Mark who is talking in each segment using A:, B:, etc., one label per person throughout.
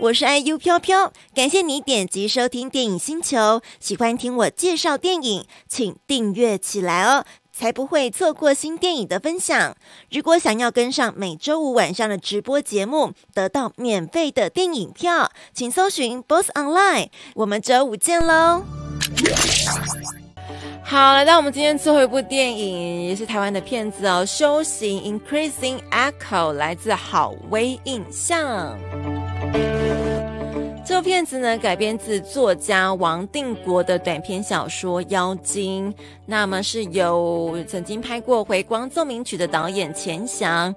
A: 我是 IU 飘飘，感谢你点击收听电影星球。喜欢听我介绍电影，请订阅起来哦，才不会错过新电影的分享。如果想要跟上每周五晚上的直播节目，得到免费的电影票，请搜寻 BOSS Online。我们周五见喽！好，来到我们今天最后一部电影，也是台湾的片子哦，《修行 Increasing Echo》来自好威印象。这部片子呢，改编自作家王定国的短篇小说《妖精》，那么是由曾经拍过《回光奏鸣曲》的导演钱翔。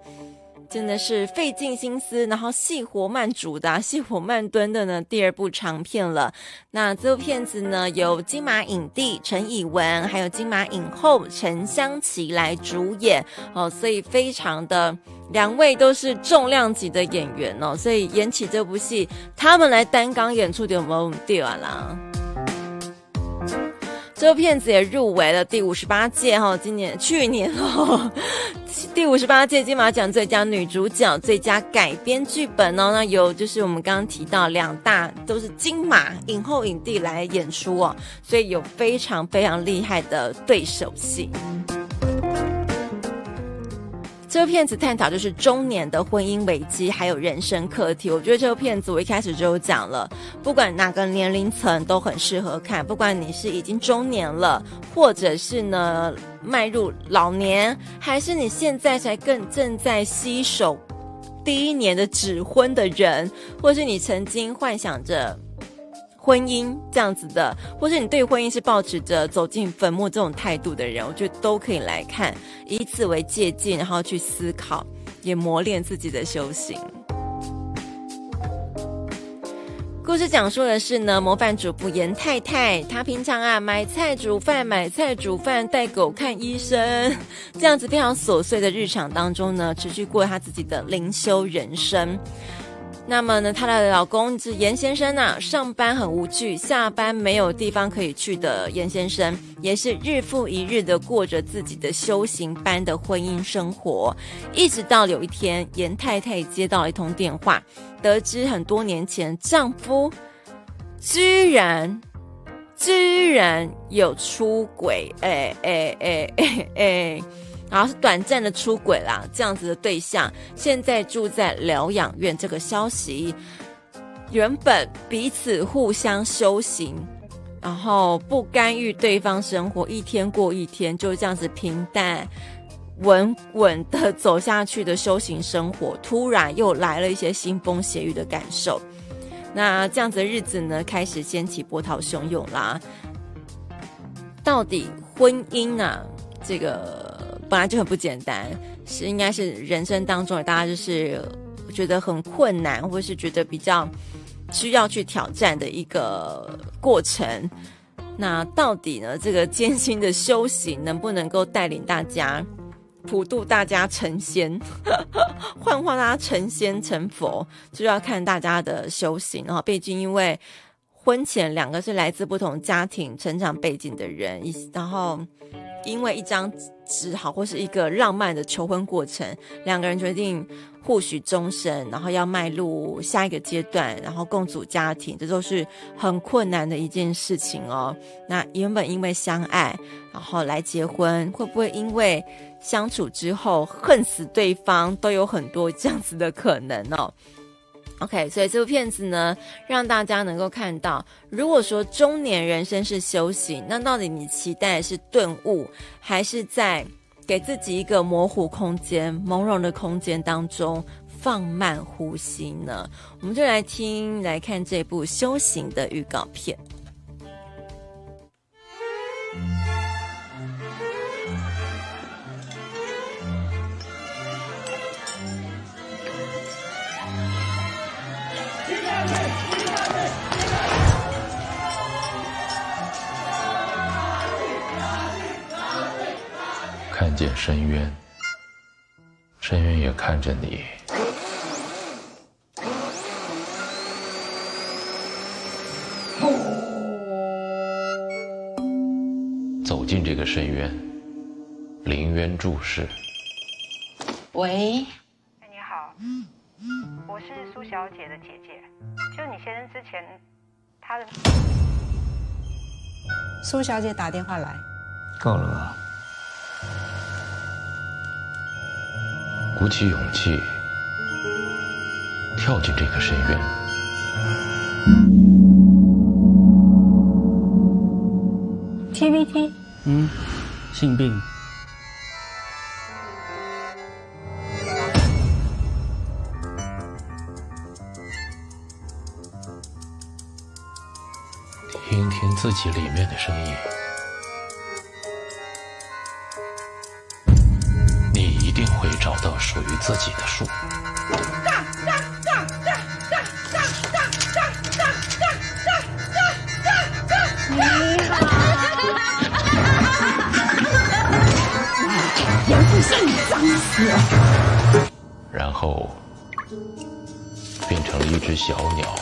A: 真的是费尽心思，然后细火慢煮的、啊、细火慢炖的呢。第二部长片了。那这部片子呢，由金马影帝陈以文，还有金马影后陈香琪来主演哦，所以非常的两位都是重量级的演员哦，所以演起这部戏，他们来担纲演出就没有对啊啦。这部片子也入围了第五十八届哈，今年去年哦，第五十八届金马奖最佳女主角、最佳改编剧本哦，那有就是我们刚刚提到两大都是金马影后影帝来演出哦，所以有非常非常厉害的对手戏。这部片子探讨就是中年的婚姻危机，还有人生课题。我觉得这部片子我一开始就讲了，不管哪个年龄层都很适合看，不管你是已经中年了，或者是呢迈入老年，还是你现在才更正在携手第一年的指婚的人，或是你曾经幻想着。婚姻这样子的，或是你对婚姻是抱持着走进坟墓这种态度的人，我觉得都可以来看，以此为借鉴，然后去思考，也磨练自己的修行。故事讲述的是呢，模范主妇严太太，她平常啊买菜煮饭，买菜煮饭，带狗看医生，这样子非常琐碎的日常当中呢，持续过她自己的灵修人生。那么呢，她的老公是严先生呐，上班很无趣，下班没有地方可以去的严先生，也是日复一日的过着自己的修行般的婚姻生活，一直到有一天，严太太接到了一通电话，得知很多年前丈夫居然居然有出轨，哎哎哎哎哎。然后是短暂的出轨啦，这样子的对象现在住在疗养院。这个消息原本彼此互相修行，然后不干预对方生活，一天过一天，就这样子平淡稳稳的走下去的修行生活，突然又来了一些腥风血雨的感受。那这样子的日子呢，开始掀起波涛汹涌啦。到底婚姻啊，这个。本来就很不简单，是应该是人生当中大家就是觉得很困难，或是觉得比较需要去挑战的一个过程。那到底呢，这个艰辛的修行能不能够带领大家普度大家成仙，幻化大家成仙成佛，就要看大家的修行。然后，毕竟因为婚前两个是来自不同家庭、成长背景的人，然后。因为一张纸好，或是一个浪漫的求婚过程，两个人决定互许终身，然后要迈入下一个阶段，然后共组家庭，这都是很困难的一件事情哦。那原本因为相爱，然后来结婚，会不会因为相处之后恨死对方，都有很多这样子的可能哦。OK，所以这部片子呢，让大家能够看到，如果说中年人生是修行，那到底你期待的是顿悟，还是在给自己一个模糊空间、朦胧的空间当中放慢呼吸呢？我们就来听、来看这部修行的预告片。
B: 见深渊，深渊也看着你。走进这个深渊，临渊注视。
C: 喂。
D: 哎，你好。
C: 我是苏小姐的姐姐，就你先生之前他的。
D: 苏小姐打电话来，
E: 够了吧？
B: 鼓起勇气跳进这个深渊。
D: TVT，
E: 嗯，性病。
B: 听听自己里面的声音，属于自己的
D: 树。
B: 然后变成了一只小鸟，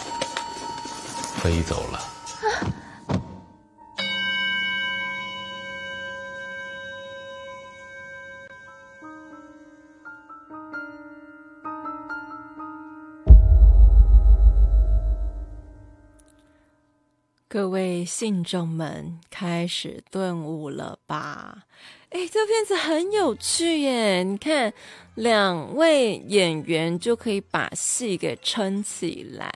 B: 飞走了。
A: 各位信众们开始顿悟了吧？哎，这片子很有趣耶！你看，两位演员就可以把戏给撑起来。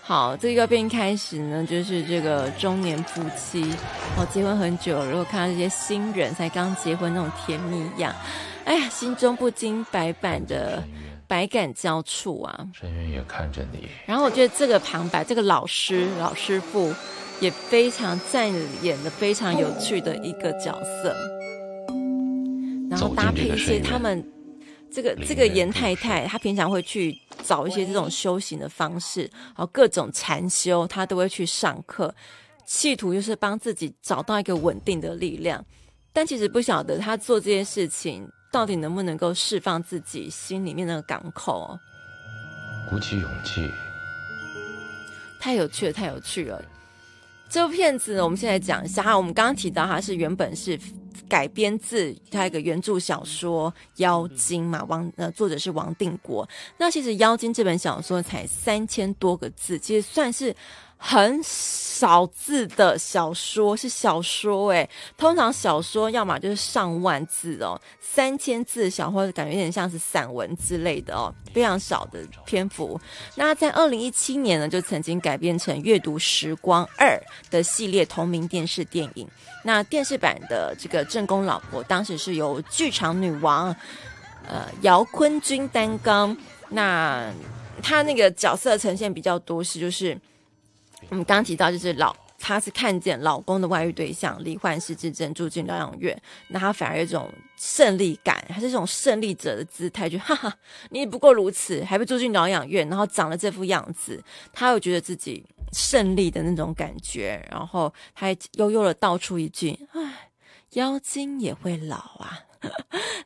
A: 好，这个片开始呢，就是这个中年夫妻哦，结婚很久，如果看到这些新人才刚结婚那种甜蜜样，哎呀，心中不禁百般的。百感交触啊！
B: 深渊也看着你。
A: 然后我觉得这个旁白，这个老师老师傅也非常赞演的非常有趣的一个角色。然后搭配一些他们这个这个严太太，她平常会去找一些这种修行的方式，然后各种禅修，她都会去上课，企图就是帮自己找到一个稳定的力量。但其实不晓得她做这件事情。到底能不能够释放自己心里面那个港口？
B: 鼓起勇气，
A: 太有趣了，太有趣了！这部片子呢，我们现在讲一下哈。我们刚刚提到，它是原本是改编自它一个原著小说《妖精》嘛，王呃作者是王定国。那其实《妖精》这本小说才三千多个字，其实算是。很少字的小说是小说诶，通常小说要么就是上万字哦，三千字小说感觉有点像是散文之类的哦，非常少的篇幅。那在二零一七年呢，就曾经改编成《阅读时光二》的系列同名电视电影。那电视版的这个正宫老婆，当时是由剧场女王呃姚坤君担纲。那她那个角色呈现比较多是就是。我们刚提到，就是老，她是看见老公的外遇对象罹患失智症住进疗养院，那她反而有一种胜利感，还是这种胜利者的姿态，就哈哈，你不过如此，还被住进疗养院，然后长了这副样子，她又觉得自己胜利的那种感觉，然后她还悠悠的道出一句：“唉，妖精也会老啊。”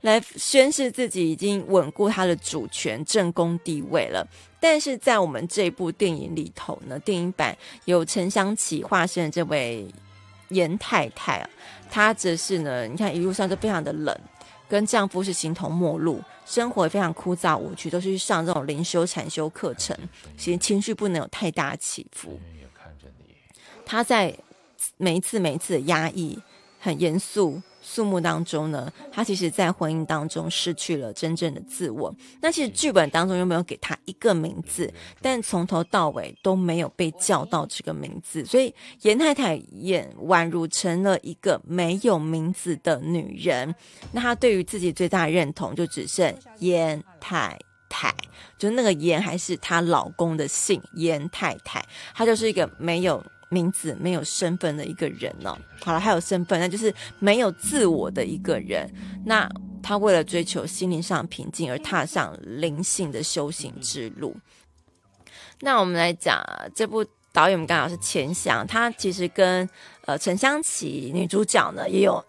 A: 来宣示自己已经稳固他的主权、正宫地位了。但是在我们这部电影里头呢，电影版有陈香琪化身的这位严太太啊，她则是呢，你看一路上就非常的冷，跟丈夫是形同陌路，生活也非常枯燥无趣，都是去上这种灵修禅修课程，其实情绪不能有太大起伏。她在每一次每一次的压抑，很严肃。肃穆当中呢，他其实，在婚姻当中失去了真正的自我。那其实剧本当中又没有给他一个名字，但从头到尾都没有被叫到这个名字，所以严太太演宛如成了一个没有名字的女人。那她对于自己最大的认同，就只剩严太太，就那个严还是她老公的姓严太太，她就是一个没有。名字没有身份的一个人呢、哦，好了，还有身份，那就是没有自我的一个人。那他为了追求心灵上平静而踏上灵性的修行之路。那我们来讲这部导演，我们刚好是钱翔，他其实跟呃陈香琪女主角呢也有。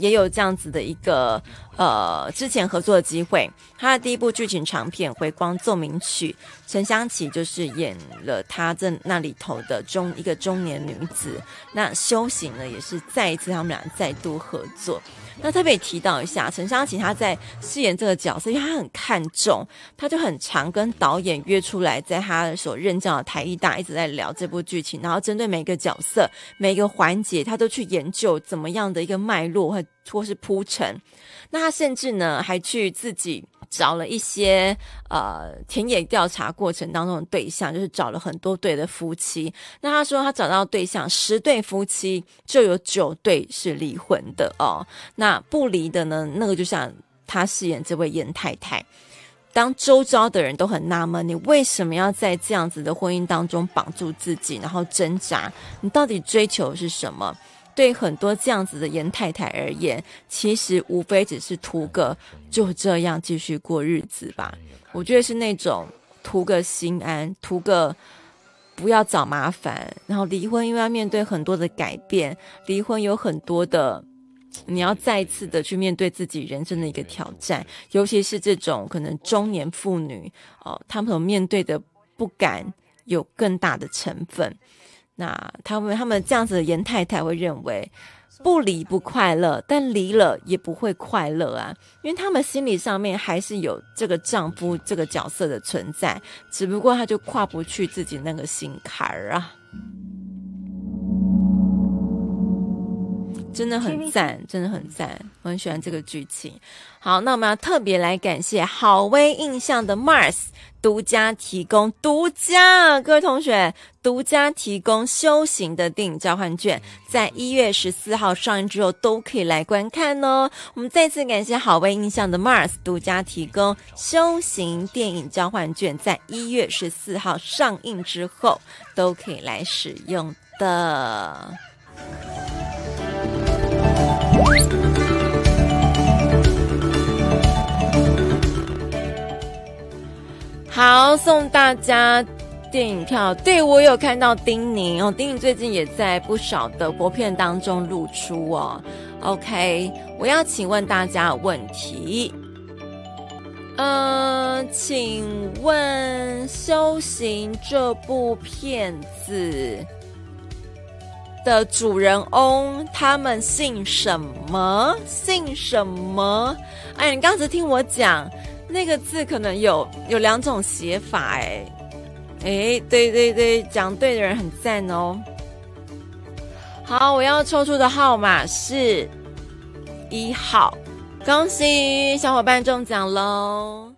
A: 也有这样子的一个呃之前合作的机会，他的第一部剧情长片《回光奏鸣曲》，陈香琪就是演了他在那里头的中一个中年女子。那修行呢，也是再一次他们俩再度合作。那特别提到一下，陈湘琪她在饰演这个角色，因为她很看重，她就很常跟导演约出来，在他所任教的台艺大一直在聊这部剧情，然后针对每个角色、每个环节，她都去研究怎么样的一个脉络和或是铺陈。那他甚至呢，还去自己。找了一些呃田野调查过程当中的对象，就是找了很多对的夫妻。那他说他找到对象十对夫妻，就有九对是离婚的哦。那不离的呢？那个就像他饰演这位严太太，当周遭的人都很纳闷，你为什么要在这样子的婚姻当中绑住自己，然后挣扎？你到底追求的是什么？对很多这样子的严太太而言，其实无非只是图个就这样继续过日子吧。我觉得是那种图个心安，图个不要找麻烦。然后离婚，因为要面对很多的改变，离婚有很多的，你要再次的去面对自己人生的一个挑战。尤其是这种可能中年妇女哦，她们所面对的不敢有更大的成分。那他们他们这样子的严太太会认为不离不快乐，但离了也不会快乐啊，因为他们心理上面还是有这个丈夫这个角色的存在，只不过他就跨不去自己那个心坎儿啊。真的很赞，真的很赞，我很喜欢这个剧情。好，那我们要特别来感谢好威印象的 Mars 独家提供，独家各位同学独家提供修行的电影交换券，在一月十四号上映之后都可以来观看哦。我们再次感谢好威印象的 Mars 独家提供修行电影交换券，在一月十四号上映之后都可以来使用的。好，送大家电影票。对，我有看到丁宁哦，丁宁最近也在不少的国片当中露出哦。OK，我要请问大家问题，呃，请问《修行》这部片子的主人翁他们姓什么？姓什么？哎，你刚才听我讲。那个字可能有有两种写法，哎，哎，对对对，讲对的人很赞哦。好，我要抽出的号码是一号，恭喜小伙伴中奖喽！